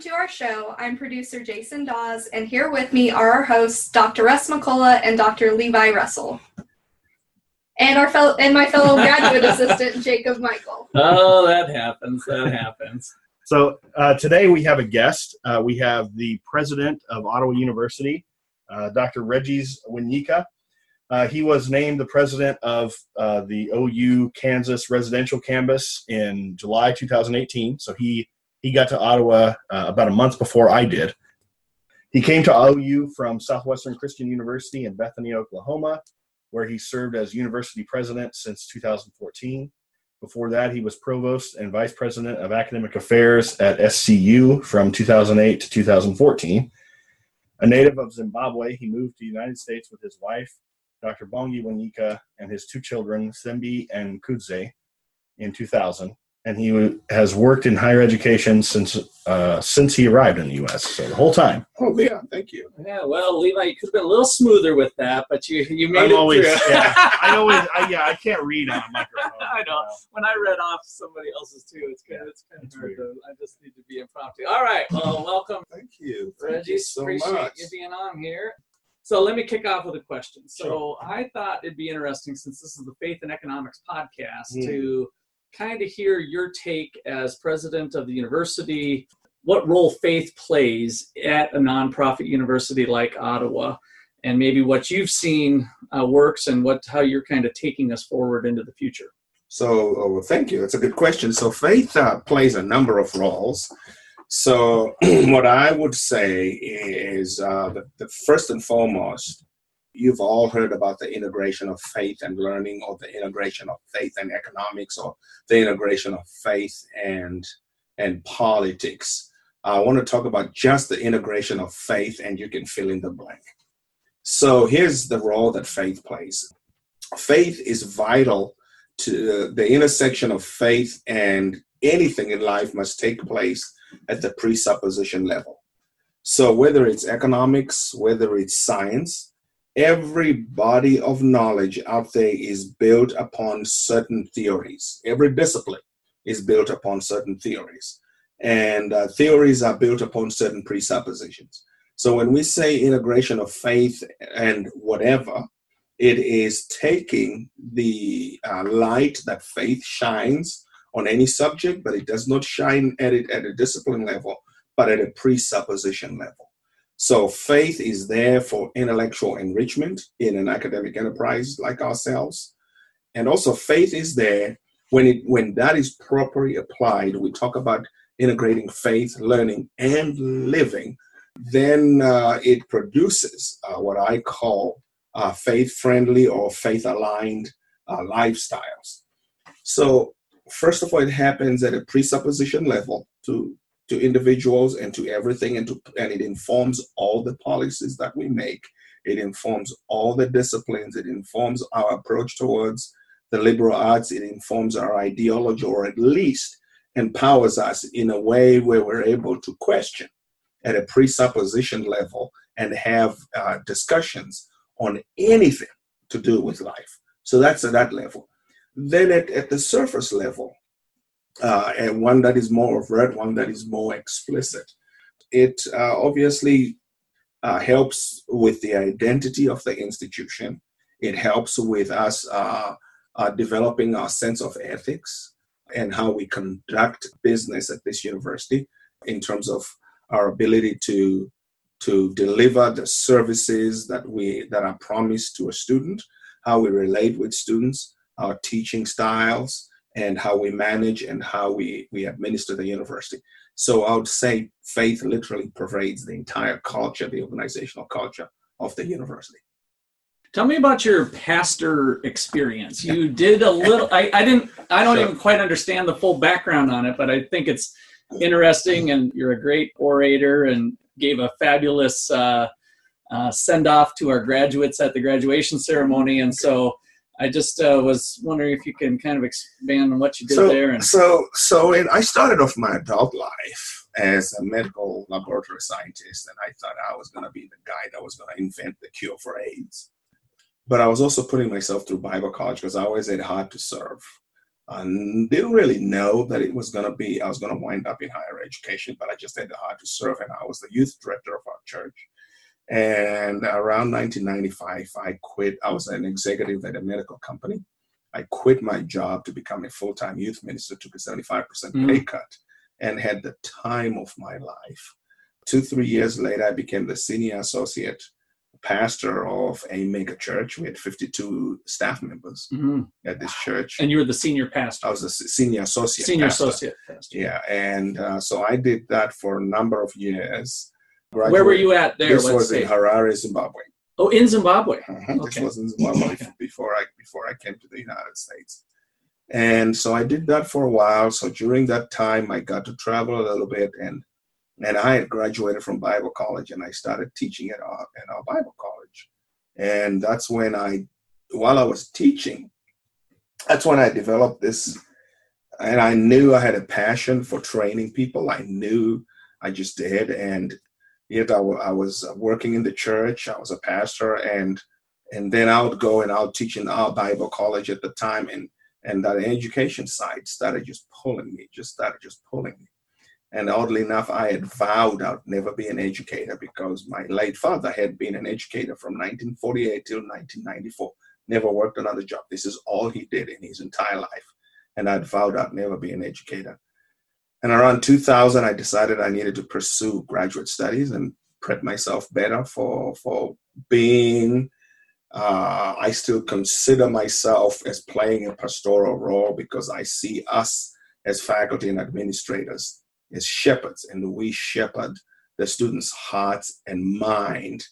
To our show. I'm producer Jason Dawes, and here with me are our hosts, Dr. Russ McCullough and Dr. Levi Russell. And our fellow and my fellow graduate assistant, Jacob Michael. Oh, that happens. That happens. So uh, today we have a guest. Uh, we have the president of Ottawa University, uh, Dr. Regis Wanyika. Uh, he was named the president of uh, the OU Kansas residential campus in July 2018. So he he got to Ottawa uh, about a month before I did. He came to OU from Southwestern Christian University in Bethany, Oklahoma, where he served as university president since 2014. Before that, he was provost and vice president of academic affairs at SCU from 2008 to 2014. A native of Zimbabwe, he moved to the United States with his wife, Dr. Bongi Wanyika, and his two children, Thembi and Kudze, in 2000 and he has worked in higher education since uh, since he arrived in the U.S. So the whole time. Oh yeah, thank you. Yeah, well, Levi, you could have been a little smoother with that, but you you made I'm it always, through. yeah, I always, I, yeah, I can't read on a microphone. I know. When I read off somebody else's too, it's kind of it's kind of hard. weird. To, I just need to be impromptu. All right. Well, welcome, Thank you. Thank Reggie. you so appreciate much. you being on here. So let me kick off with a question. So I thought it'd be interesting since this is the Faith and Economics podcast Mm. to kind of hear your take as president of the university, what role faith plays at a nonprofit university like Ottawa, and maybe what you've seen uh, works and what how you're kind of taking us forward into the future. So, oh, thank you. It's a good question. So, faith uh, plays a number of roles. So, what I would say is uh, the, the first and foremost, you've all heard about the integration of faith and learning, or the integration of faith and economics, or the integration of faith and and politics. I want to talk about just the integration of faith, and you can fill in the blank. So, here's the role that faith plays. Faith is vital to uh, the intersection of faith and anything in life must take place at the presupposition level. So, whether it's economics, whether it's science, every body of knowledge out there is built upon certain theories. Every discipline is built upon certain theories. And uh, theories are built upon certain presuppositions. So, when we say integration of faith and whatever, it is taking the uh, light that faith shines on any subject, but it does not shine at it at a discipline level, but at a presupposition level. So faith is there for intellectual enrichment in an academic enterprise like ourselves. And also faith is there when it when that is properly applied, we talk about integrating faith, learning, and living, then uh, it produces uh, what I call uh, faith friendly or faith aligned uh, lifestyles. So, first of all, it happens at a presupposition level to, to individuals and to everything, and, to, and it informs all the policies that we make. It informs all the disciplines, it informs our approach towards the liberal arts, it informs our ideology, or at least empowers us in a way where we're able to question at a presupposition level and have uh, discussions on anything to do with life. So that's at that level. Then at, at the surface level, uh, and one that is more overt, one that is more explicit, it uh, obviously uh, helps with the identity of the institution. It helps with us uh, uh, developing our sense of ethics and how we conduct business at this university in terms of our ability to to deliver the services that we that are promised to a student, how we relate with students, our teaching styles, and how we manage and how we, we administer the university. So I would say faith literally pervades the entire culture, the organizational culture of the university. Tell me about your pastor experience. You did a little. I, I didn't. I don't Sure. even quite understand the full background on it, but I think it's interesting. And you're a great orator and gave a fabulous uh, uh, send off to our graduates at the graduation ceremony. And so I just uh, was wondering if you can kind of expand on what you did so, there. And so, so it, I started off my adult life as a medical laboratory scientist, and I thought I was going to be the guy that was going to invent the cure for AIDS. But I was also putting myself through Bible college because I always had hard to serve. I didn't really know that it was going to be, I was going to wind up in higher education, but I just had the heart to serve, and I was the youth director of our church. And around 1995, I quit. I was an executive at a medical company. I quit my job to become a full time youth minister, took a 75% Mm. pay cut, and had the time of my life. Two, three years later, I became the senior associate pastor of a mega church. We had 52 staff members Mhm. at this church. and you were the senior pastor, I was a senior associate. senior pastor. associate pastor. Yeah, and uh, so I did that for a number of years. Where were you at there? This was see. in Harare, Zimbabwe. oh, in Zimbabwe. Uh-huh. This Okay. was in Zimbabwe before I before I came to the United States. And so I did that for a while. So during that time, I got to travel a little bit, and and I had graduated from Bible college, and I started teaching at our at our Bible college. And that's when I, while I was teaching, that's when I developed this, and I knew I had a passion for training people. I knew I just did, and yet I, was working in the church. I was a pastor, and and then I would go and I would teach in our Bible college at the time, and and that education side started just pulling me, just started just pulling me. And oddly enough, I had vowed I'd never be an educator because my late father had been an educator from 1948 till 1994. Never worked another job. This is all he did in his entire life. And I'd vowed I'd never be an educator. And around 2000, I decided I needed to pursue graduate studies and prep myself better for, for being uh, I still consider myself as playing a pastoral role because I see us as faculty and administrators as shepherds, and we shepherd the students' hearts and mind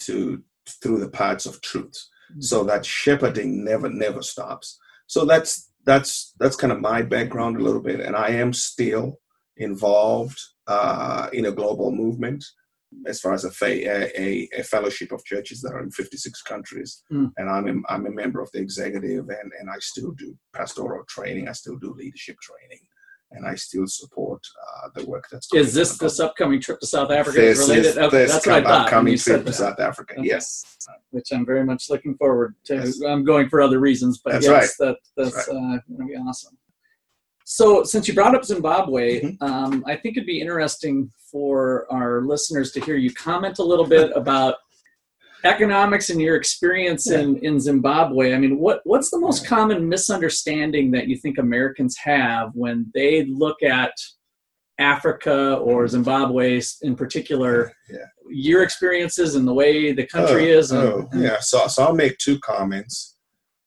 to through the paths of truth. So that shepherding never never stops. So that's that's that's kind of my background a little bit, and I am still involved uh, in a global movement as far as a, fa- a, a fellowship of churches that are in 56 countries. Mm. And I'm a, I'm a member of the executive, and, and I still do pastoral training. I still do leadership training, and I still support uh, the work that's going Is this this upcoming trip to South Africa This related? is okay, this that's what I thought. upcoming trip to South Africa. Okay. Yes. which I'm very much looking forward to. Yes. I'm going for other reasons, but That's yes, that That's that's uh, going to be awesome. So, since you brought up Zimbabwe, Mhm. um, I think it'd be interesting for our listeners to hear you comment a little bit about economics and your experience in, in Zimbabwe. I mean, what what's the most common misunderstanding that you think Americans have when they look at Africa or Zimbabwe in particular? Yeah. Your experiences and the way the country Oh, is. And, oh, yeah. So, so I'll make two comments.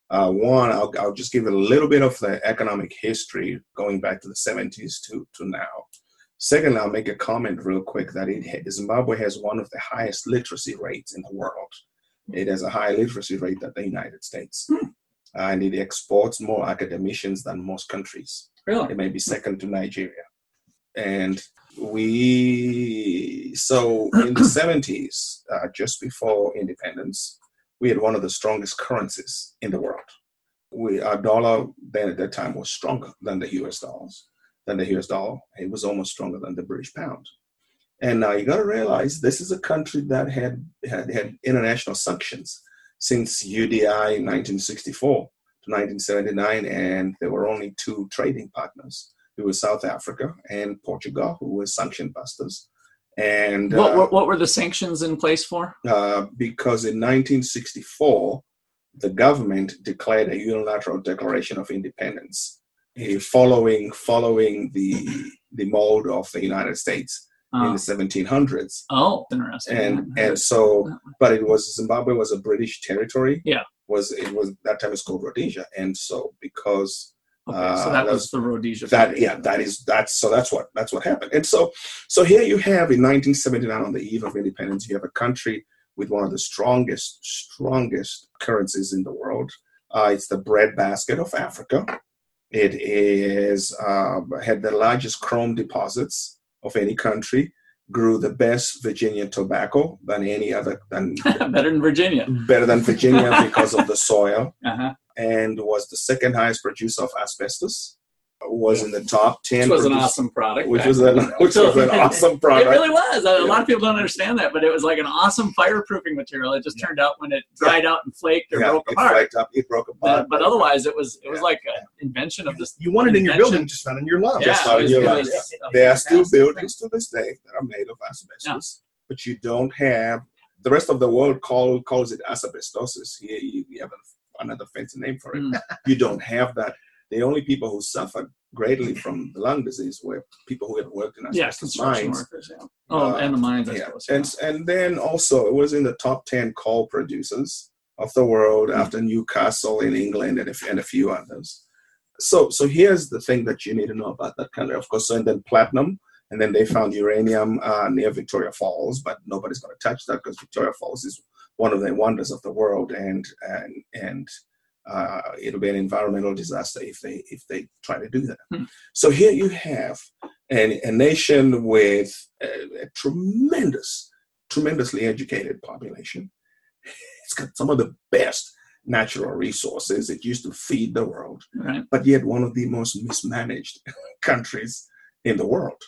Uh, one, I'll, I'll just give a little bit of the economic history going back to the 70s to, to now. Second, I'll make a comment real quick that it, Zimbabwe has one of the highest literacy rates in the world. It has a higher literacy rate than the United States. Hmm. And it exports more academicians than most countries. Really? It may be second to Nigeria. And we, so in the 70s, uh, just before independence, we had one of the strongest currencies in the world. We, our dollar then at that time was stronger than the US dollars, than the US dollar. It was almost stronger than the British pound. And now you got to realize this is a country that had, had had international sanctions since UDI 1964 to 1979, and there were only two trading partners who were South Africa and Portugal, who were sanction busters. And What, uh, what, what were the sanctions in place for? uh, because in 1964, the government declared a unilateral declaration of independence, following following the the mold of the United States in Uh, the 1700s. oh, interesting. And Yeah. and so, but it was Zimbabwe was a British territory. Yeah. Was it was that time it's called Rhodesia, and so because okay, so uh, that was the Rhodesia. that yeah that is that's so that's what that's what happened and so so here you have in 1979 on the eve of independence you have a country with one of the strongest strongest currencies in the world uh, it's the breadbasket of africa it is uh, had the largest chrome deposits of any country grew the best Virginia tobacco than any other than Better than Virginia. better than Virginia because of the soil, Uh-huh. and was the second highest producer of asbestos. Was in the top ten. Which was an awesome product. Which was an which was an awesome product. It really was. A Yeah. lot of people don't understand that, but it was like an awesome fireproofing material. It just Yeah. turned out when it dried out and flaked or yeah, broke it apart. flaked up. It broke But, apart. but otherwise, it was it was Yeah. like an invention of this. You want it in your building, just not in your love. Yeah, Just not it in your it a There are still buildings to this day that are made of asbestos, but you don't have. The rest of the world call calls it asbestosis. Here you, you have another fancy name for it. Mm. You don't have that. The only people who suffered greatly from the lung disease were people who had worked in Yeah, asbestos construction mines. workers. Yeah. Oh, Uh, and the mines, Yeah, suppose. and and then also it was in the top ten coal producers of the world Mm. after Newcastle in England and a, and a few others. So so here's the thing that you need to know about that country, of course. And then platinum, and then they found uranium uh, near Victoria Falls, but nobody's going to touch that because Victoria Falls is one of the wonders of the world, and and and uh, it'll be an environmental disaster if they if they try to do that. Hmm. So here you have an, a nation with a, a tremendous, tremendously educated population. It's got some of the best natural resources. It used to feed the world, right. but yet one of the most mismanaged countries in the world.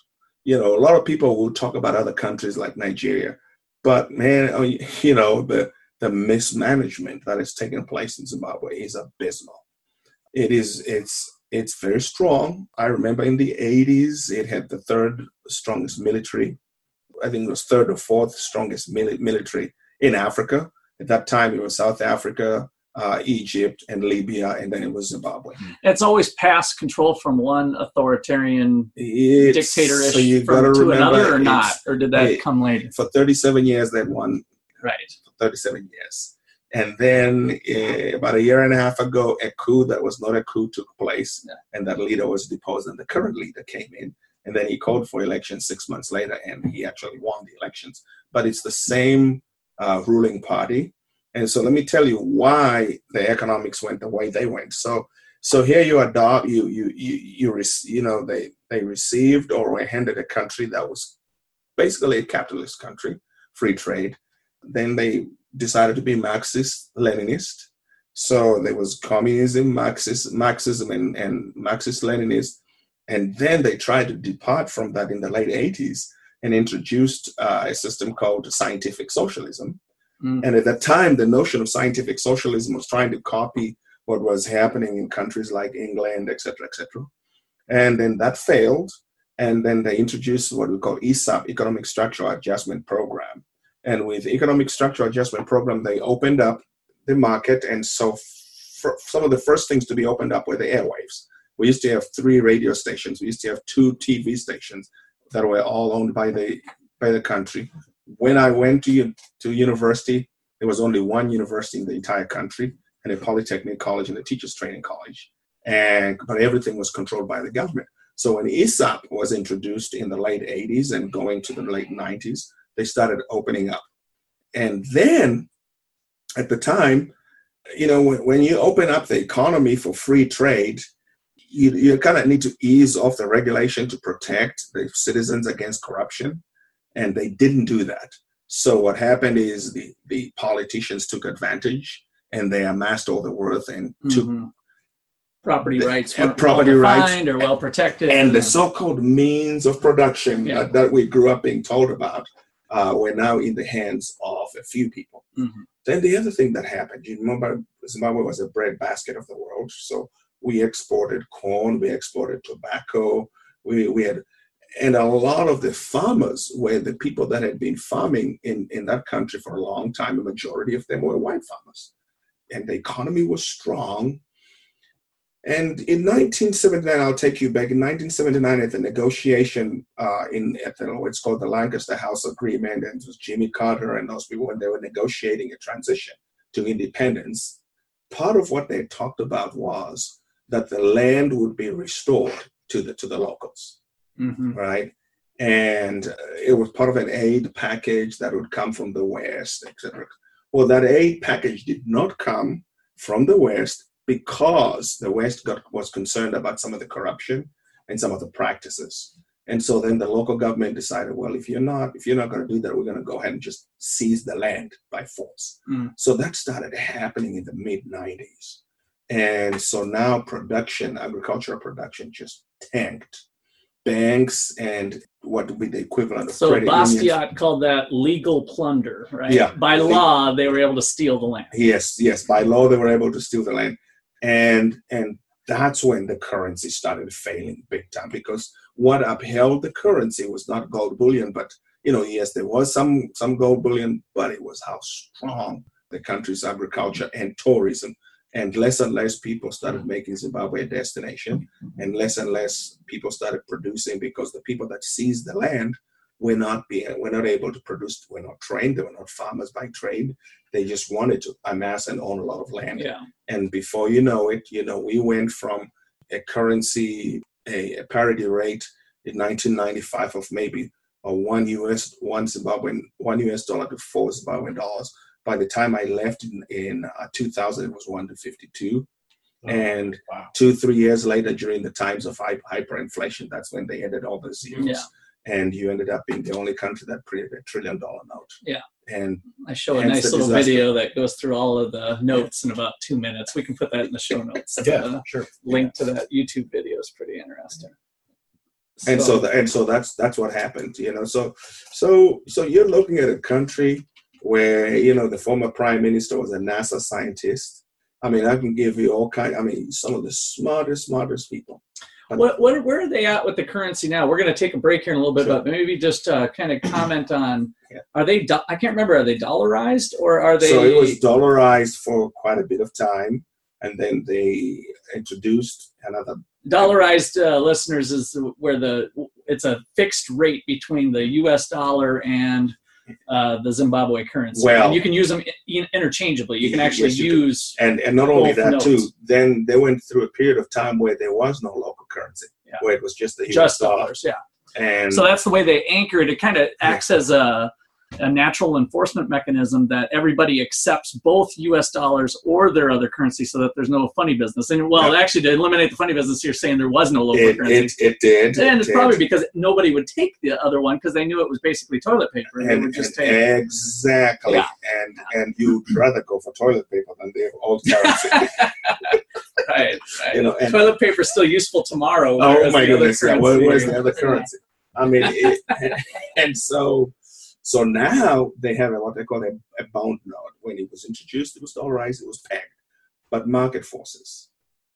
You know, a lot of people will talk about other countries like Nigeria, but man, oh, you know, the the mismanagement that is taking place in Zimbabwe is abysmal. It is it's it's very strong. I remember in the 80s, it had the third strongest military. I think it was third or fourth strongest mili- military in Africa. At that time, it was South Africa, uh, Egypt, and Libya, and then it was Zimbabwe. It's always passed control from one authoritarian It's, dictatorish so gotta remember another or not? Or did that it- come later? For 37 years, they won Right. For 37 years. And then eh, about a year and a half ago, a coup that was not a coup took place, Yeah. and that leader was deposed, and the current leader came in. And then he called for elections six months later, and he actually won the elections. But it's the same uh, ruling party. And so let me tell you why the economics went the way they went. So, so here you adopt you you you you rec- you know they they received or were handed a country that was basically a capitalist country, free trade. Then they decided to be Marxist Leninist. So there was communism, Marxist, Marxism, and, and Marxist Leninist. And then they tried to depart from that in the late 80s and introduced uh, a system called scientific socialism. Mm. And at that time, the notion of scientific socialism was trying to copy what was happening in countries like England, et cetera, et cetera. And then that failed. And then they introduced what we call ESAP, Economic Structural Adjustment Program. And with the Economic Structural Adjustment Program, they opened up the market. And so some of the first things to be opened up were the airwaves. We used to have three radio stations. We used to have two TV stations that were all owned by the by the country. When I went to to university, there was only one university in the entire country, and a polytechnic college and a teachers training college. And but everything was controlled by the government. So when ESAP was introduced in the late 80s and going to the late 90s, they started opening up. And then at the time, you know, when, when you open up the economy for free trade, you, you kind of need to ease off the regulation to protect the citizens against corruption. And they didn't do that. So what happened is the, the politicians took advantage and they amassed all the wealth and took Mhm. Property the- rights and property well rights or well protected. and the so-called means of production Yeah. that, that we grew up being told about uh, were now in the hands of a few people. Mhm. Then the other thing that happened, you remember Zimbabwe was a breadbasket of the world, so we exported corn, we exported tobacco, we, we had, and a lot of the farmers were the people that had been farming in, in that country for a long time. The majority of them were white farmers, and the economy was strong. And in 1979, I'll take you back. In 1979, at the negotiation uh, in at the, what's called the Lancaster House Agreement, and it was Jimmy Carter and those people when they were negotiating a transition to independence. Part of what they talked about was that the land would be restored to the to the locals, Mhm. right? And it was part of an aid package that would come from the West, etc. Well, that aid package did not come from the West because the West got, was concerned about some of the corruption and some of the practices. And so then the local government decided, well, if you're not if you're not going to do that, we're going to go ahead and just seize the land by force. Mm. So that started happening in the mid 90s. And so now production, agricultural production just tanked. Banks and what would be the equivalent of So credit unions. Bastiat called that legal plunder, right? Yeah. By law, they were able to steal the land. Yes, yes. By law, they were able to steal the land, and and that's when the currency started failing big time because what upheld the currency was not gold bullion, but you know, yes, there was some some gold bullion, but it was how strong the country's agriculture and tourism, and less and less people started mm-hmm. making Zimbabwe a destination, and less and less people started producing because the people that seized the land were not being were not able to produce, were not trained, they were not farmers by trade. They just wanted to amass and own a lot of land. Yeah. And before you know it, you know, we went from a currency, a, a parity rate in 1995 of maybe a one US, one Zimbabwean, one US dollar to four Zimbabwean dollars. By the time I left in, in uh, 2000, it was one to 52. And wow. two, three years later, during the times of hy- hyperinflation, that's when they ended all the zeros. Yeah. And you ended up being the only country that printed a trillion dollar note. Yeah. And I show a nice little disaster. video that goes through all of the notes in about two minutes. We can put that in the show notes. Yeah, The sure. link to that YouTube video is pretty interesting. and so the, and so that's that's what happened you know so so so you're looking at a country where you know the former prime minister was a nasa scientist i mean i can give you all kind i mean some of the smartest smartest people What, what, where are they at with the currency now? We're going to take a break here in a little bit, Sure. but maybe just uh, kind of comment on Yeah. are they, do- I can't remember, are they dollarized or are they? so it was dollarized for quite a bit of time and then they introduced another dollarized uh, listeners is where the it's a fixed rate between the U.S. dollar and uh, the Zimbabwe currency. Well- and you can use them in- interchangeably. You can Yes, actually you can. use and and not only that notes. too then they went through a period of time where there was no local currency Yeah. where it was just the US just dollar dollars. Yeah. and So that's the way they anchor it. It kind of acts as a a natural enforcement mechanism that everybody accepts both U.S. dollars or their other currency, so that there's no funny business. And well, actually, to eliminate the funny business, you're saying there was no local it, currency. it, it did and it it's did. probably because nobody would take the other one because they knew it was basically toilet paper. And they would just and take. exactly Yeah. and and you'd rather go for toilet paper than the old currency Right, right. you know and toilet paper is still useful tomorrow. oh my goodness yeah, where's the other currency i mean it, and so so now they have a, what they call a, a bond note when it was introduced it was dollarized it was pegged but market forces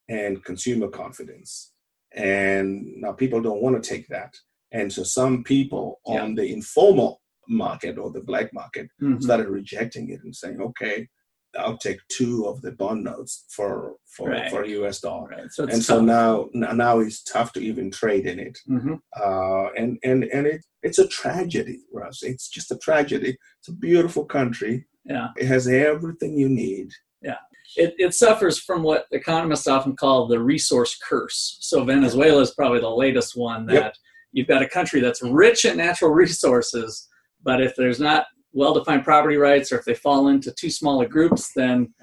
and consumer confidence and now people don't want to take that and so some people Yeah. on the informal market or the black market Mhm. started rejecting it and saying, okay, I'll take two of the bond notes for for, Right. for US dollar. Right. So And so now now it's tough to even trade in it. Mhm. Uh, and and and it, it's a tragedy, Russ. It's just a tragedy. It's a beautiful country. Yeah. It has everything you need. Yeah. It, it suffers from what economists often call the resource curse. So Venezuela is probably the latest one that Yep. you've got a country that's rich in natural resources, but if there's not well-defined property rights or if they fall into too small a groups, then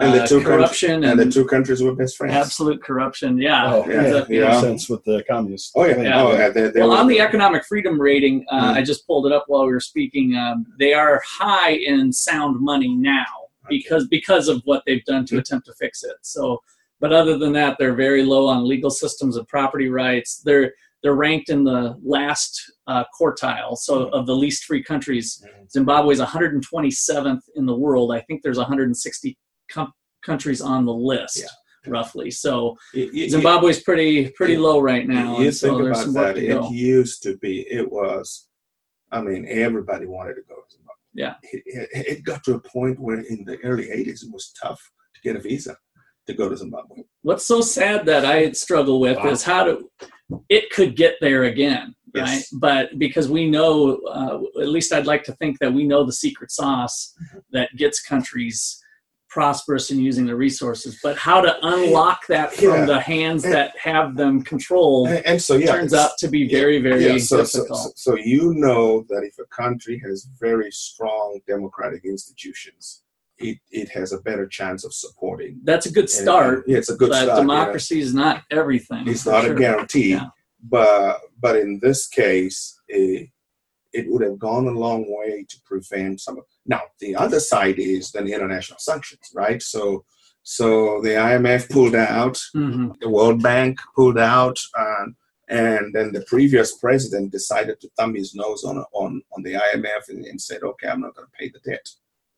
And the uh, two countries- corruption And, and, the two countries were best friends. absolute corruption. Yeah. Oh, yeah, The- yeah, yeah. sense with the communists. Oh yeah. Yeah. Oh, yeah. They, they well, were- on the economic freedom rating, uh, Mm. I just pulled it up while we were speaking. Um, they are high in sound money now because because of what they've done to Mm. attempt to fix it. So, but other than that, they're very low on legal systems and property rights. They're they're ranked in the last uh, quartile, so Mm. of the least free countries. Mhm. Zimbabwe is 127th in the world. I think there's 160 com- countries on the list, Yeah. roughly. So Zimbabwe is pretty pretty low right now. You so think about that. It used to be. It was. I mean, everybody wanted to go to Zimbabwe. Yeah. It, it, it got to a point where in the early '80s it was tough to get a visa to go to Zimbabwe. what's so sad that I struggle with Wow. is how to it could get there again, right? Yes. But because we know, uh, at least I'd like to think that we know the secret sauce Mm-hmm. that gets countries prosperous in using the resources. But how to unlock that from Yeah. the hands And- that have them controlled And, and so yeah, turns out to be very, very yeah, so, so, difficult. so, so you know that if a country has very strong democratic institutions, it, it has a better chance of supporting. That's a good And- start. yeah, it's a good start. democracy is not everything. It's not sure. a guarantee. Yeah. but but in this case, it, it would have gone a long way to prevent some. Now the other side is then international sanctions, right? So so the IMF pulled out, hmm the World Bank pulled out, and and then the previous president decided to thumb his nose on on on the IMF and, and said, okay, I'm not going to pay the debt.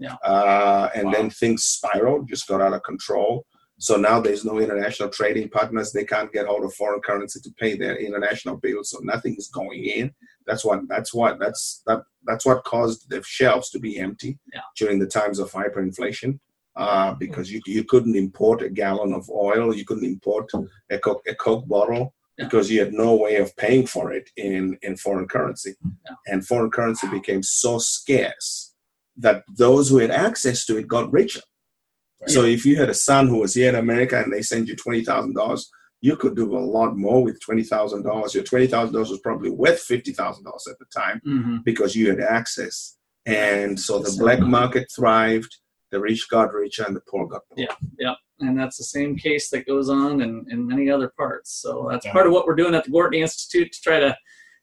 Yeah. Uh, and Wow. then things spiraled, just got out of control. So now there's no international trading partners. They can't get hold of foreign currency to pay their international bills, so nothing is going in. That's what. That's what. That's that. That's what caused the shelves to be empty Yeah. during the times of hyperinflation. Uh, because you you couldn't import a gallon of oil, you couldn't import a coke a coke bottle Yeah. because you had no way of paying for it in in foreign currency, Yeah. and foreign currency became so scarce that those who had access to it got richer. So if you had a son who was here in America and they send you twenty thousand dollars, you could do a lot more with twenty thousand dollars. Your twenty thousand dollars was probably worth fifty thousand dollars at the time hmm because you had access. And so the black right. market thrived, the rich got richer, and the poor got poor. Yeah. Yeah. And that's the same case that goes on in, in many other parts. So that's Yeah. part of what we're doing at the Gortney Institute to try to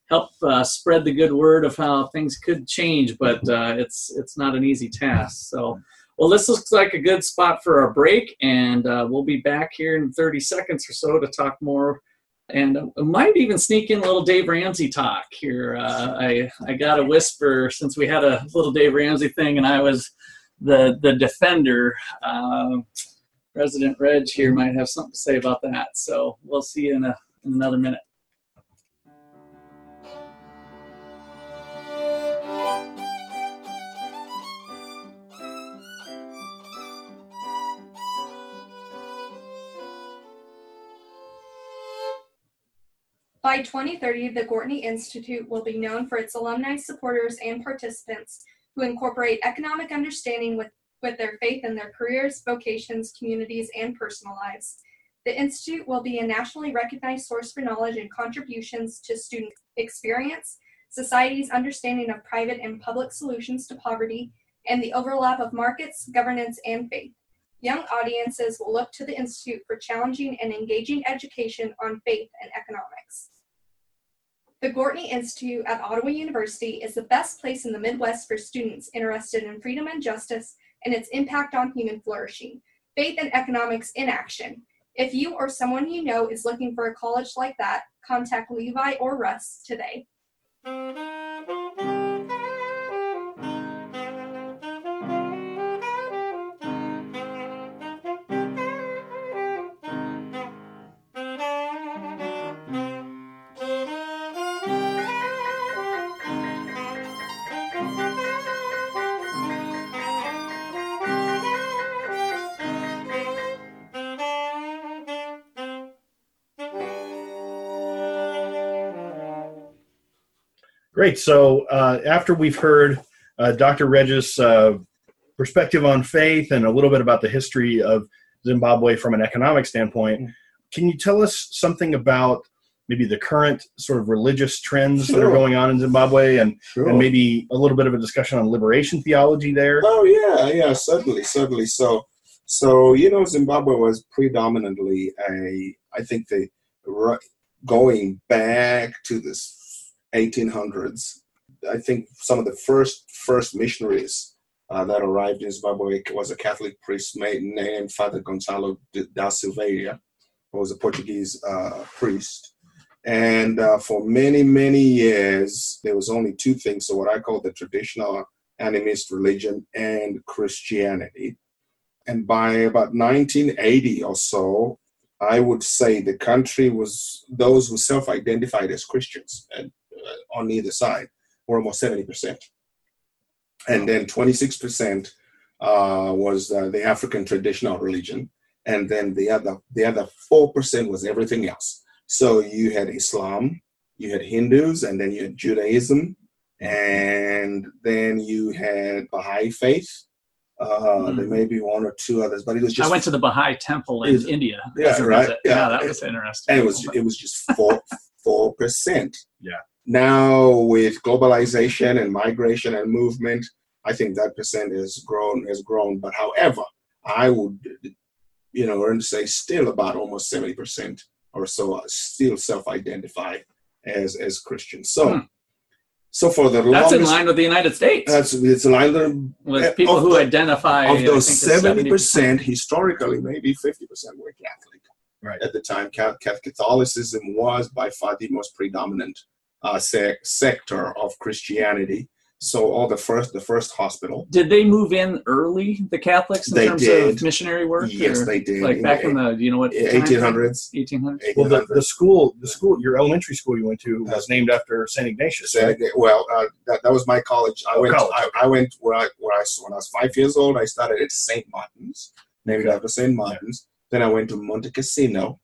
help uh, spread the good word of how things could change, but uh, it's it's not an easy task. So, well, this looks like a good spot for our break, and uh, we'll be back here in 30 seconds or so to talk more. And I might even sneak in a little Dave Ramsey talk here. Uh, I I got a whisper since we had a little Dave Ramsey thing, and I was the the defender. Um, President Reg here might have something to say about that. So we'll see you in, a, in another minute. By 2030, the Gortney Institute will be known for its alumni, supporters, and participants who incorporate economic understanding with, with their faith in their careers, vocations, communities, and personal lives. The Institute will be a nationally recognized source for knowledge and contributions to student experience, society's understanding of private and public solutions to poverty, and the overlap of markets, governance, and faith. Young audiences will look to the Institute for challenging and engaging education on faith and economics. The Gortney Institute at Ottawa University is the best place in the Midwest for students interested in freedom and justice and its impact on human flourishing. Faith and economics in action. If you or someone you know is looking for a college like that, contact Levi or Russ today. Great. So uh, after we've heard uh, Dr. Regis' uh, perspective on faith and a little bit about the history of Zimbabwe from an economic standpoint, can you tell us something about maybe the current sort of religious trends that are going on in Zimbabwe and, Sure. and maybe a little bit of a discussion on liberation theology there? Oh yeah, yeah, certainly, certainly. So, so you know, Zimbabwe was predominantly a, I think the going back to the 1800s. I think some of the first first missionaries uh, that arrived in Zimbabwe was a Catholic priest named Father Gonzalo da Silveira, who was a Portuguese uh, priest. And uh, for many, many years, there was only two things. So what I call the traditional animist religion and Christianity. And by about 1980 or so, I would say the country was those who self identified as Christians and, on either side were almost 70%. And then 26% uh, was uh, the African traditional religion. And then the other, the other 4% was everything else. So you had Islam, you had Hindus, and then you had Judaism, and then you had Baha'i faith. Uh, There may be one or two others, but it was just I went to the Baha'i temple in India. Yeah, right, visit. yeah. that was interesting. and it was it was just four four percent. Yeah. Now with globalization and migration and movement, I think that percent has grown has grown. But however, I would you know to say still about almost seventy percent or so still self-identify as as Christians. So, Hmm. so for the That's in line with the United States. that's it's in line with with people who the- identify of those seventy percent historically, maybe fifty percent were Catholic. Right. At the time, Ca- Ca- Catholicism was by far the most predominant uh, sec- sector of Christianity. So, all the first, the first hospital. Did they move in early, the Catholics, in They terms did. of missionary work? Yes, they did. Like back in the, you know what? eighteen hundreds. 1800s? Well, the, the school, the school, your elementary school you went to was named after Saint Ignatius. Say right? Well, uh, that, that was my college. I Oh, went. college, I, I went where I, where I when I was five years old. I started at Saint Martin's, named Okay. after Saint Martin's. Then I went to Monte Cassino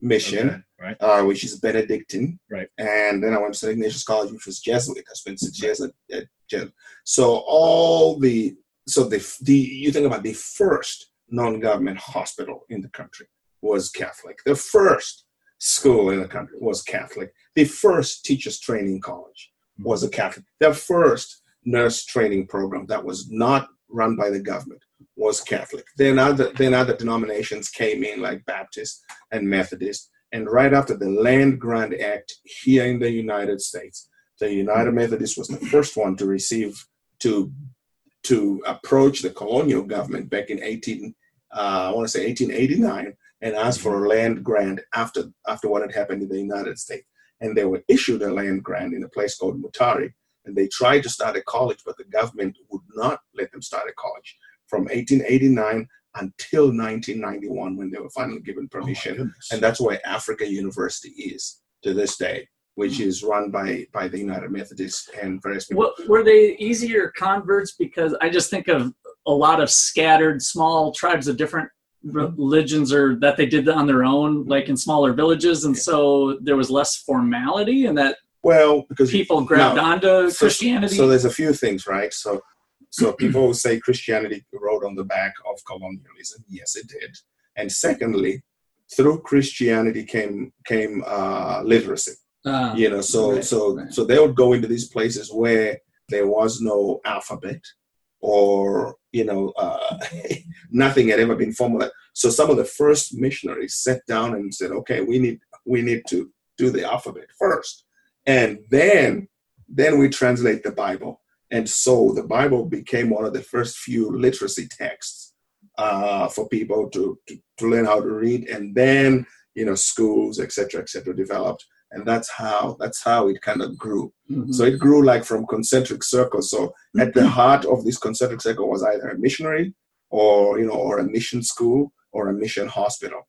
Mission, Okay, right. uh, which is Benedictine. Right. And then I went to St. Ignatius College, which was Jesuit. I spent six years at, at Jesuit. So all the so the the you think about the first non-government hospital in the country was Catholic. The first school in the country was Catholic. The first teachers training college was a Catholic. The first nurse training program that was not run by the government was Catholic. Then other then other denominations came in like Baptist and Methodist. And right after the Land Grant Act here in the United States, the United Methodist was the first one to receive to to approach the colonial government back in 18 uh, I want to say 1889 and ask for a land grant after after what had happened in the United States. And they were issued a land grant in a place called Mutare. And they tried to start a college, but the government would not let them start a college from 1889 until 1991 when they were finally given Oh, permission goodness. and that's where Africa University is to this day, which hmm. is run by by the United Methodist and various people. What, were they easier converts? Because I just think of a lot of scattered small tribes of different hmm. religions or that they did on their own, hmm. like in smaller villages. And so there was less formality and that well, because people grabbed now, onto so- Christianity. So there's a few things, right? So so people say Christianity rode on the back of colonialism. Yes, it did. And secondly, through Christianity came came uh, literacy. Ah, you know so right, so right. so they would go into these places where there was no alphabet or you know uh, nothing had ever been formalized so some of the first missionaries sat down and said okay we need we need to do the alphabet first and then then we translate the bible and so the bible became one of the first few literacy texts uh, for people to, to to learn how to read. And then you know schools etc etc developed. And that's how that's how it kind of grew. Mhm. so it grew like from concentric circles. So at the heart of this concentric circle was either a missionary or you know or a mission school or a mission hospital.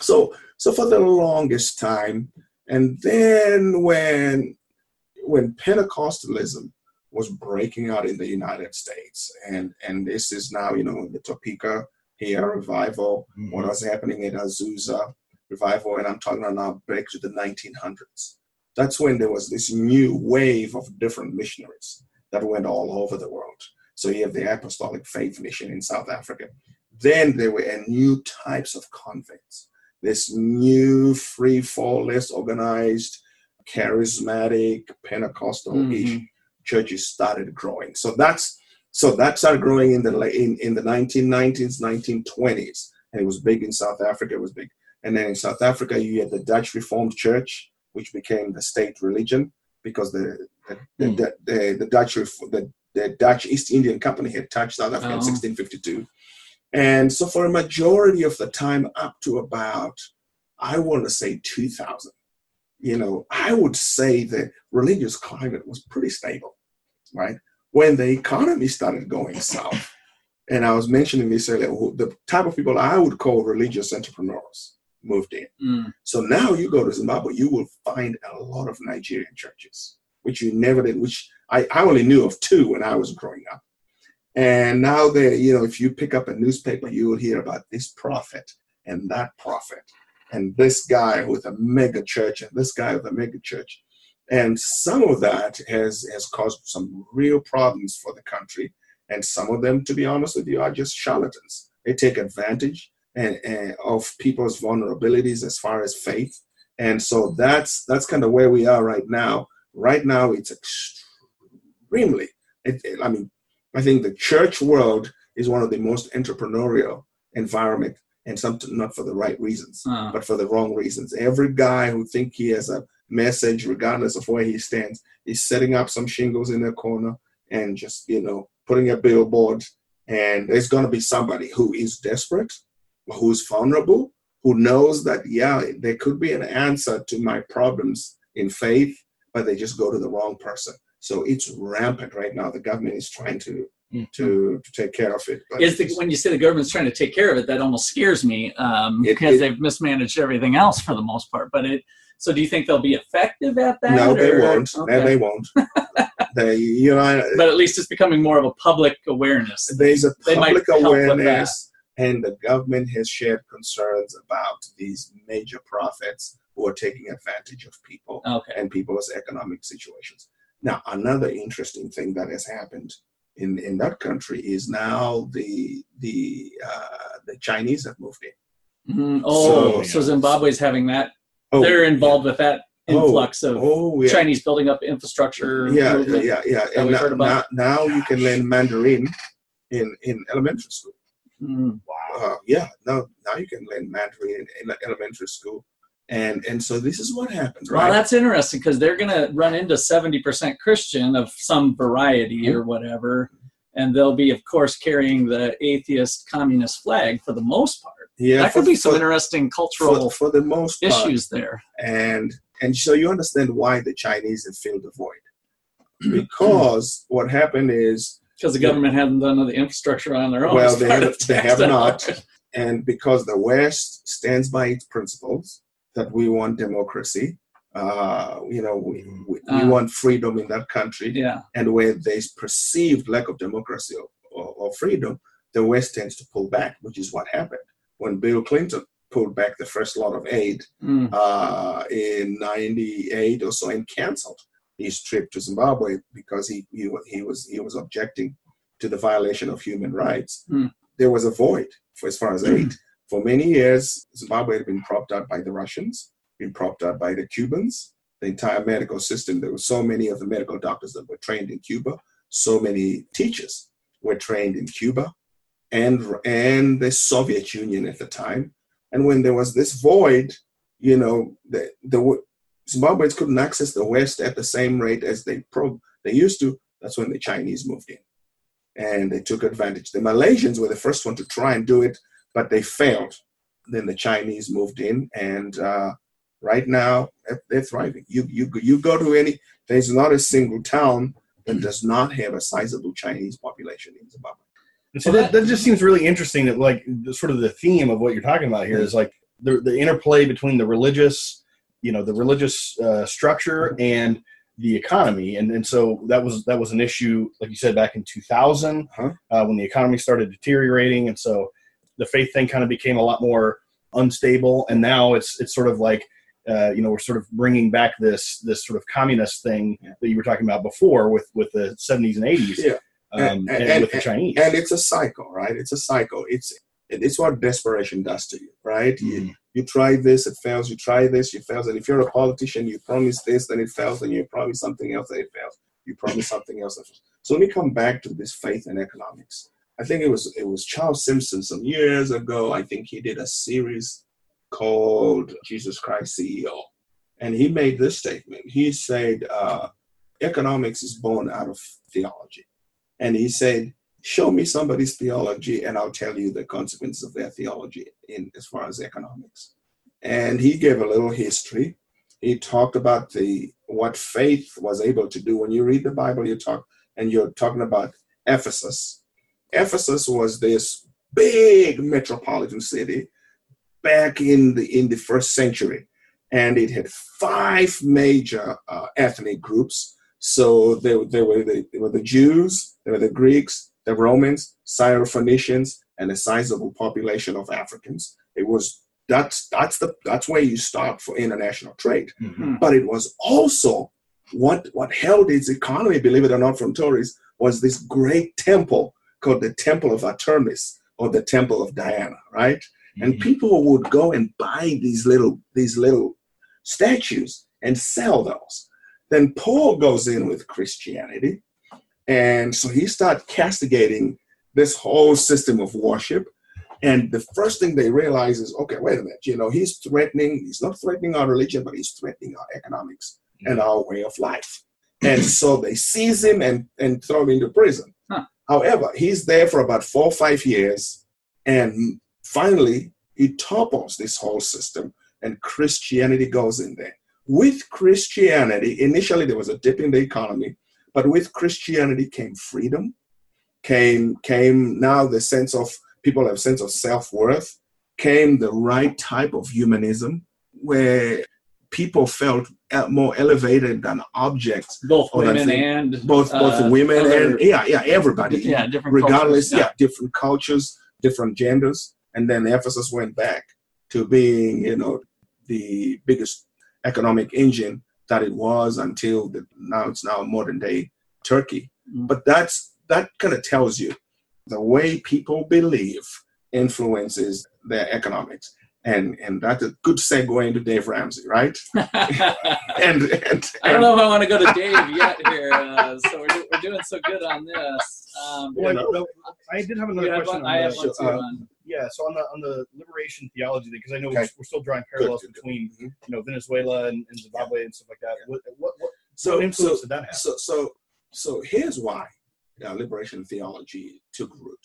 So so for the longest time and then when when pentecostalism was breaking out in the united states and and this is now you know the topeka here revival Mhm. what was happening in Azusa revival, and I'm talking about now back to the 1900s. That's when there was this new wave of different missionaries that went all over the world. So you have the Apostolic Faith Mission in South Africa. Then there were new types of convents. This new free fall, less organized, charismatic, Pentecostal-ish Mhm. Churches started growing. So that's so that started growing in the in, in the 1990s, 1920s, and it was big in South Africa. It was big, and then in South Africa, you had the Dutch Reformed Church, which became the state religion because the the, the, Hmm. the, the, the Dutch the, the Dutch East Indian Company had touched South Africa in Oh. 1652, and so for a majority of the time, up to about I want to say 2000, you know, I would say the religious climate was pretty stable, right? When the economy started going south, and I was mentioning this earlier, the type of people I would call religious entrepreneurs moved in. Mm. So now you go to Zimbabwe, you will find a lot of Nigerian churches, which you never did, which I, I only knew of two when I was growing up. And now they, you know, if you pick up a newspaper, you will hear about this prophet and that prophet and this guy with a mega church and this guy with a mega church. And some of that has has caused some real problems for the country. And some of them, to be honest with you, are just charlatans. They take advantage and, and of people's vulnerabilities as far as faith. And so that's that's kind of where we are right now. Right now, it's extremely. It, it- I mean, I think the church world is one of the most entrepreneurial environment and some not for the right reasons, Uh, but for the wrong reasons. Every guy who think he has a message, regardless of where he stands, is setting up some shingles in their corner and just you know putting a billboard. And there's going to be somebody who is desperate, who's vulnerable, who knows that yeah, there could be an answer to my problems in faith, but they just go to the wrong person. So it's rampant right now. The government is trying to to to take care of it. The, when you say the government's trying to take care of it, that almost scares me um, It- because it- they've mismanaged everything else for the most part. But it. So do you think they'll be effective at that? no, they won't. No, Okay. they won't. they, you know, but at least it's becoming more of a public awareness. there's a public awareness, and the government has shared concerns about these major profits who are taking advantage of people Okay. and people's economic situations. Now, another interesting thing that has happened in, in that country is now the the uh, the Chinese have moved in. Mhm. Oh, So- so, is having that. Oh, they're involved with that Oh, influx of Oh, yeah. Chinese building up infrastructure. yeah, movement. yeah, yeah. that And now, now, now you can learn Mandarin in, in elementary school. Mm. uh, yeah, now now you can learn Mandarin in, in elementary school, and and so this is what happens, Well, that's interesting because they're going to run into 70% Christian of some variety or whatever. And they'll be, of course, carrying the atheist communist flag for the most part. Yeah, that could be some for- interesting cultural for the most part, issues there. and and so you understand why the Chinese have filled the void, because what happened is, Because the government hasn't done the infrastructure on their own. well, they have they have not, and because the West stands by its principles that we want democracy, uh, you know, we we, we Ah. want freedom in that country, Yeah. and where there's perceived lack of democracy or, or, or freedom, the West tends to pull back, which is what happened when Bill Clinton pulled back the first lot of aid Mm. uh, in '98 or so and canceled his trip to Zimbabwe because he, he he was he was objecting to the violation of human rights. Hmm. There was a void for as far as aid. For many years, Zimbabwe had been propped up by the Russians, been propped up by the Cubans, the entire medical system. There were so many of the medical doctors that were trained in Cuba, so many teachers were trained in Cuba and and the Soviet Union at the time. And when there was this void, you know, the, the Zimbabweans couldn't access the West at the same rate as they pro they used to. That's when the Chinese moved in, and they took advantage. The Malaysians were the first one to try and do it, but they failed. Then the Chinese moved in, and uh, right now they're thriving. You you you go to any there's not a single town that does not have a sizable Chinese population in Zimbabwe. And so that, that just seems really interesting that like the, sort of the theme of what you're talking about here is like the, the interplay between the religious you know the religious uh, structure and the economy. And and so that was that was an issue like you said back in 2000 Uh-huh. uh, when the economy started deteriorating. And so the faith thing kind of became a lot more unstable. And now it's it's sort of like uh, you know we're sort of bringing back this this sort of communist thing that you were talking about before with with the 70s and 80s Yeah. Um, And- and, and- with the Chinese and it's a cycle, right? It's a cycle. It's it's what desperation does to you, right? Mm-hmm. You, you try this, it fails. You try this, it fails. And if you're a politician, you promise this, then it fails. Then you promise something else, then it fails. You promise something else. So let me come back to this faith and economics. I think it was it was Charles Simpson some years ago. I think he did a series called Jesus Christ CEO, and he made this statement. He said, uh, "Economics is born out of theology," and he said, show me somebody's theology and I'll tell you the consequences of their theology in as far as economics. And he gave a little history. He talked about the what faith was able to do. When you read the Bible, you talk and you're talking about Ephesus. Ephesus was this big metropolitan city back in the in the first century, and it had five major uh, ethnic groups. So they were the, they were the Jews, they were the Greeks, the Romans, Syrophoenicians, and a sizable population of Africans. It was that's that's the that's where you start for international trade. Mhm. But it was also what what held its economy, believe it or not, from tourists was this great temple called the Temple of Artemis or the Temple of Diana, right? And Mhm. people would go and buy these little these little statues and sell those. Then Paul goes in with Christianity, and so he starts castigating this whole system of worship. And the first thing they realize is, okay, wait a minute, you know, he's threatening, he's not threatening our religion, but he's threatening our economics and our way of life. And so they seize him and, and throw him into prison. Huh. However, he's there for about four or five years. And finally, he topples this whole system and Christianity goes in there. With Christianity, initially there was a dip in the economy, but with Christianity came freedom, came came now the sense of people have a sense of self-worth, came the right type of humanism where people felt more elevated than objects. Both women and both both uh, women other- and yeah yeah everybody. Yeah, different regardless cultures. yeah different cultures different genders and then ephesus went back to being you know the biggest economic engine that it was until the, now it's now modern day turkey Mm. but that's that kind of tells you the way people believe influences their economics and and that's a good segue into dave ramsey right I and and, I don't know if I want to go to Dave yet here. Uh, so we're, do- we're doing so good on this. Um, Well, You no, I did have you another have question. one? on I have one too. uh, on- Yeah, so on the on the liberation theology, because I know Okay. we're, we're still drawing parallels Good, good, good. between Mhm. you know Venezuela and, and Zimbabwe and stuff like that. What what, what, so what so did that have? So, so, so here's why uh, liberation theology took root.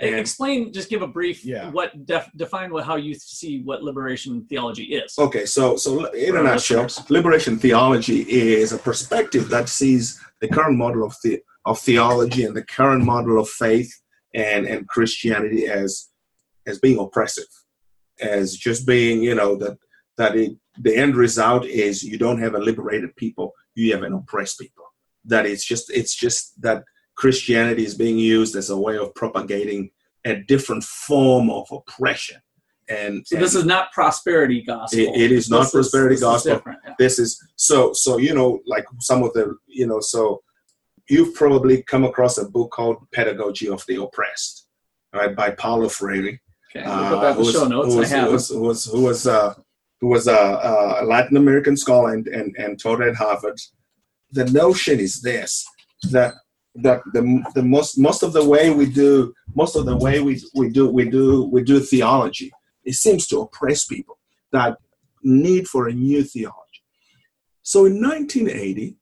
And- Explain, just give a brief. Yeah. What def, define what how you see what liberation theology is. Okay, so, so in a nutshell, liberation theology is a perspective that sees the current model of the of theology and the current model of faith and and Christianity as as being oppressive, as just being you know that that it the end result is you don't have a liberated people, you have an oppressed people. That it's just it's just that Christianity is being used as a way of propagating a different form of oppression. And, So this and is not prosperity gospel. It- it is not This prosperity this gospel. different, yeah. this is so so you know like some of the you know so you've probably come across a book called Pedagogy of the Oppressed, right, by Paulo Freire. Okay, we'll put that in who the was- show notes. Who I was, have. who was, who was, who was, uh, who was uh, a Latin American scholar and, and, and taught at Harvard. The notion is this that that the, the most most of the way we do most of the way we, we do we do we do theology it seems to oppress people that need for a new theology so in 1980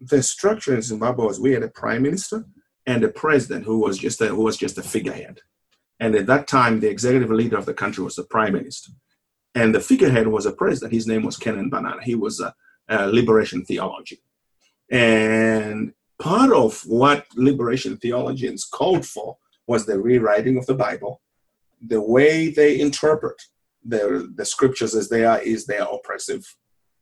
the structure in zimbabwe was we had a prime minister and a president who was just a, who was just a figurehead and at that time, the executive leader of the country was the prime minister. And the figurehead was a president. His name was Canaan Banana. He was a, a liberation theologian. And part of what liberation theologians called for was the rewriting of the Bible. The way they interpret the, the scriptures as they are is they are oppressive,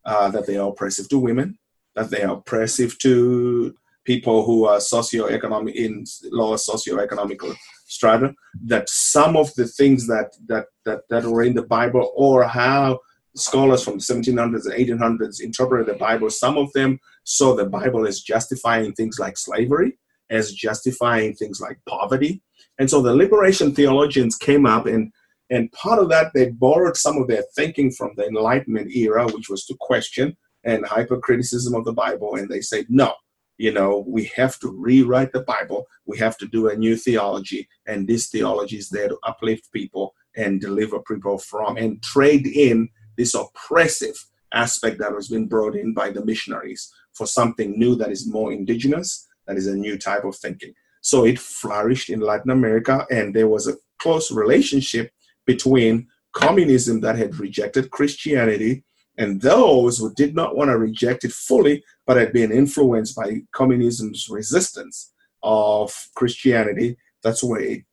uh, that they are oppressive to women, that they are oppressive to people who are socioeconomic in lower socioeconomic strata that some of the things that that that, that were in the bible or how scholars from the 1700s and 1800s interpreted the bible some of them saw the bible as justifying things like slavery as justifying things like poverty. And so the liberation theologians came up and and part of that they borrowed some of their thinking from the enlightenment era which was to question and hypercriticism of the bible and they said no you know we have to rewrite the bible. We have to do a new theology and this theology is there to uplift people and deliver people from and trade in this oppressive aspect that has been brought in by the missionaries for something new that is more indigenous that is a new type of thinking. So it flourished in latin america and there was a close relationship between communism that had rejected christianity and those who did not want to reject it fully but had been influenced by communism's resistance of Christianity. That's where it,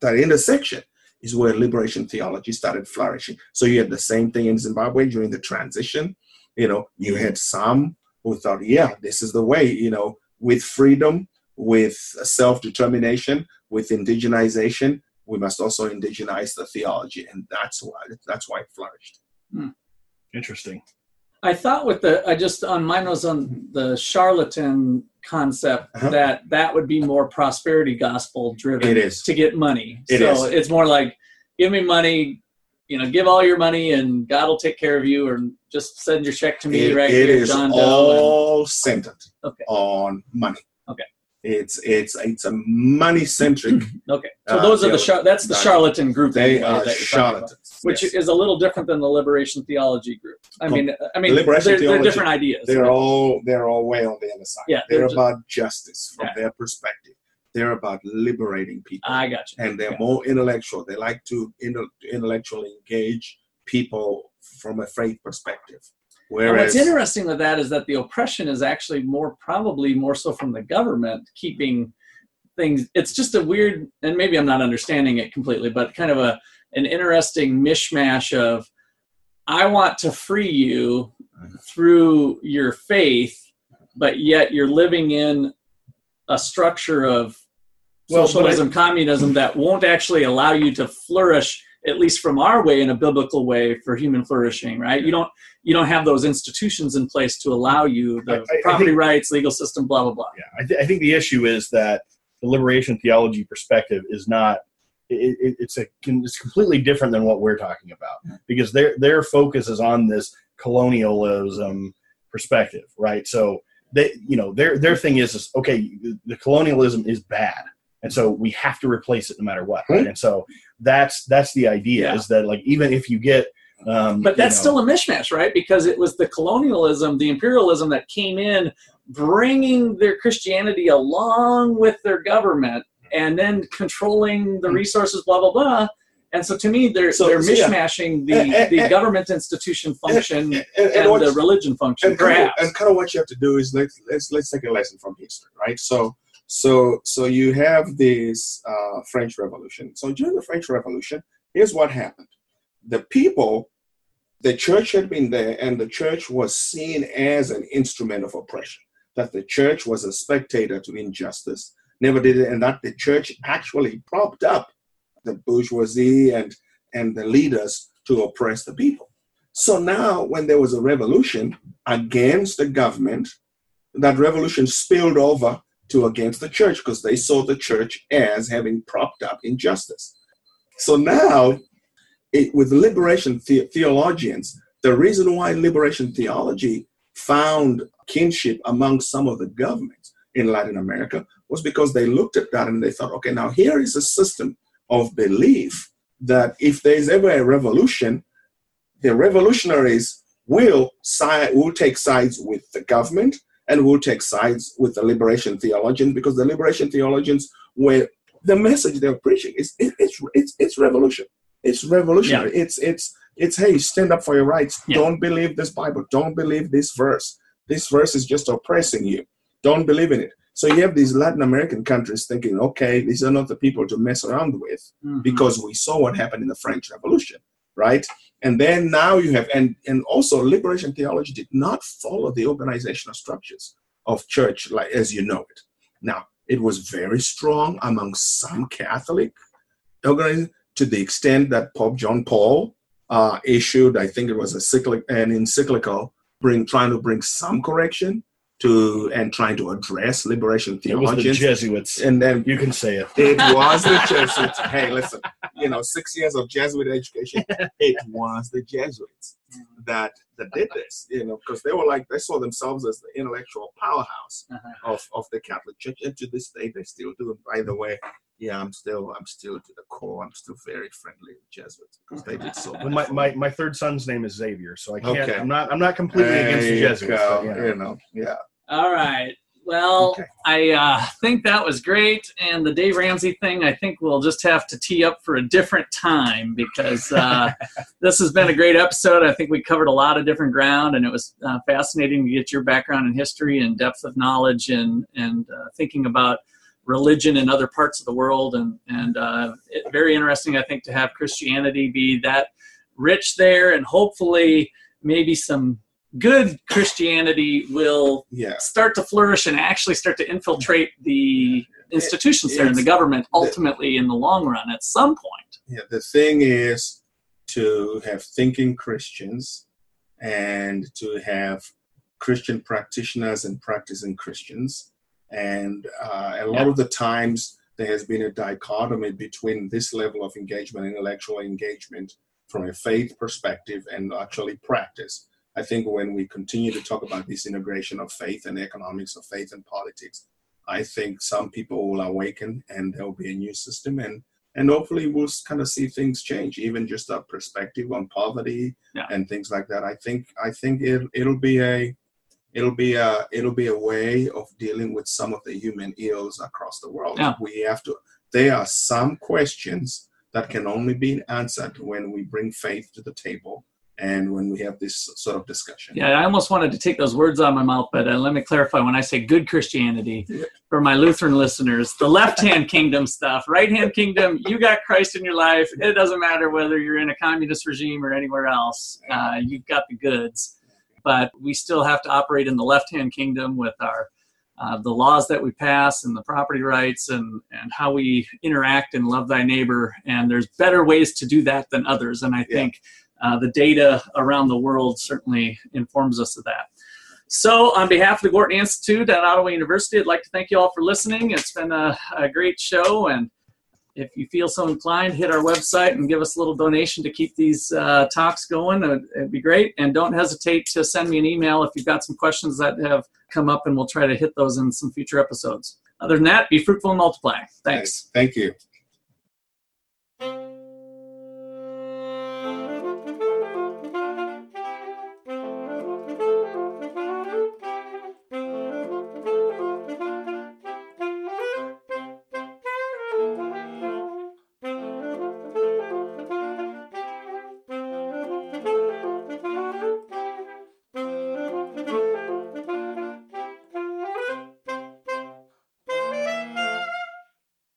that intersection is where liberation theology started flourishing. So you had the same thing in Zimbabwe during the transition. You know, you had some who thought, yeah, this is the way, you know, with freedom, with self determination, with indigenization, we must also indigenize the theology. And that's why that's why it flourished. Hmm. Interesting. I thought with the I just on mine was on the charlatan concept Uh-huh. that that would be more prosperity gospel driven It is. to get money. It so is. it's more like give me money, you know, give all your money and God will take care of you or just send your check to me It- right it here, is John Doe. all centered Okay. on money. Okay. It's it's it's a money centric. Okay, so Uh, those are the char- that's the charlatan group. They anyway, are that you're talking about, charlatans. which yes. is a little different than the liberation theology group. I Com- mean, I mean, Liberation they're, they're different ideas. they're all they're all way on the other side. Yeah, they're, they're just- about justice from Yeah. their perspective. They're about liberating people. I got you. and they're Yeah. more intellectual. They like to intellectually engage people from a faith perspective. And Whereas, what's interesting with that is that the oppression is actually more probably more so from the government keeping things. It's just a weird, and maybe I'm not understanding it completely, but kind of a an interesting mishmash of I want to free you through your faith, but yet you're living in a structure of Well, socialism, communism that won't actually allow you to flourish, at least from our way, in a biblical way for human flourishing. Right? You don't you don't have those institutions in place to allow you the I- I- I property think- rights, legal system, blah blah blah. yeah, I, th- I think the issue is that the liberation theology perspective is not. It, it, it's a it's completely different than what we're talking about because their their focus is on this colonialism perspective, right? So they, you know, their their thing is, is okay, the, colonialism is bad, and so we have to replace it no matter what, right? And so that's that's the idea Yeah. is that like even if you get, um, But you that's know- still a mishmash, right? Because it was the colonialism, the imperialism that came in, bringing their Christianity along with their government, and then controlling the resources, blah blah blah. And so, to me, they're So- they're so, yeah. mishmashing the And- the and- government institution function and, and, the religion function, and kind, of, and kind of what you have to do is let's let's let's take a lesson from history, right? So so so you have this uh, French Revolution. So during the French Revolution, here's what happened: the people, the church had been there, and the church was seen as an instrument of oppression. That the church was a spectator to injustice, never did it, and that the church actually propped up the bourgeoisie and and the leaders to oppress the people. So now, when there was a revolution against the government, that revolution spilled over to against the church because they saw the church as having propped up injustice. So now, it, with liberation the- theologians, the reason why liberation theology found kinship among some of the governments in Latin America was because they looked at that and they thought, okay, now here is a system of belief that if there's ever a revolution, the revolutionaries will side will take sides with the government and will take sides with the liberation theologians because the liberation theologians were the message they're preaching is it, it's it's it's revolution. It's revolutionary. It's it's it's hey, stand up for your rights. Yeah. Don't believe this Bible. Don't believe this verse. This verse is just oppressing you. Don't believe in it. So you have these Latin American countries thinking, okay, these are not the people to mess around with Mhm. because we saw what happened in the French Revolution, right? And then now you have, and and also liberation theology did not follow the organizational structures of church like as you know it. Now it was very strong among some Catholic organizations to the extent that Pope John Paul uh, issued, I think it was a cyclic, an encyclical, bring trying to bring some correction to and trying to address liberation it was the. Jesuits. and then You can say it. it was the Jesuits. Hey, listen, you know, six years of Jesuit education, it was the Jesuits that that did this, you know, because they were like they saw themselves as the intellectual powerhouse Uh-huh. of, of the Catholic Church, and to this day they still do. And by the way, yeah, I'm still I'm still to the core. I'm still very friendly with Jesuits because they did so. Well, my, my, my third son's name is Xavier, so I can't. Okay. I'm not. I'm not completely against the Jesuits. but, you know. you know, yeah. All right. Well, Okay. I uh, think that was great. And the Dave Ramsey thing, I think we'll just have to tee up for a different time because uh, this has been a great episode. I think we covered a lot of different ground, and it was uh, fascinating to get your background in history and depth of knowledge and and uh, thinking about religion in other parts of the world. And and uh, it, very interesting, I think, to have Christianity be that rich there, and hopefully maybe some good Christianity will Yeah. start to flourish and actually start to infiltrate the institutions there in the government ultimately in the long run at some point. Yeah, the thing is to have thinking Christians and to have Christian practitioners and practicing Christians. And uh, a lot Yeah. of the times there has been a dichotomy between this level of engagement, intellectual engagement from a faith perspective, and actually practice. I think when we continue to talk about this integration of faith and economics of faith and politics, I think some people will awaken and there'll be a new system and and hopefully we'll kind of see things change, even just a perspective on poverty Yeah. and things like that. I think I think it it'll be a it'll be a it'll be a way of dealing with some of the human ills across the world. Yeah. We have to there are some questions that can only be answered when we bring faith to the table and when we have this sort of discussion. Yeah, I almost wanted to take those words out of my mouth, but uh, let me clarify. When I say good Christianity, Yeah. for my Lutheran listeners, the left hand kingdom stuff, right hand kingdom, you got Christ in your life. It doesn't matter whether you're in a communist regime or anywhere else, uh, you've got the goods. But we still have to operate in the left hand kingdom with our uh, the laws that we pass and the property rights and, and how we interact and love thy neighbor. And there's better ways to do that than others. And I Yeah. think uh, the data around the world certainly informs us of that. So, on behalf of the Gorton Institute at Ottawa University, I'd like to thank you all for listening. It's been a, a great show, and if you feel so inclined, hit our website and give us a little donation to keep these uh, talks going. It'd, it'd be great. And don't hesitate to send me an email if you've got some questions that have come up, and we'll try to hit those in some future episodes. Other than that, be fruitful and multiply. Thanks. Thank you.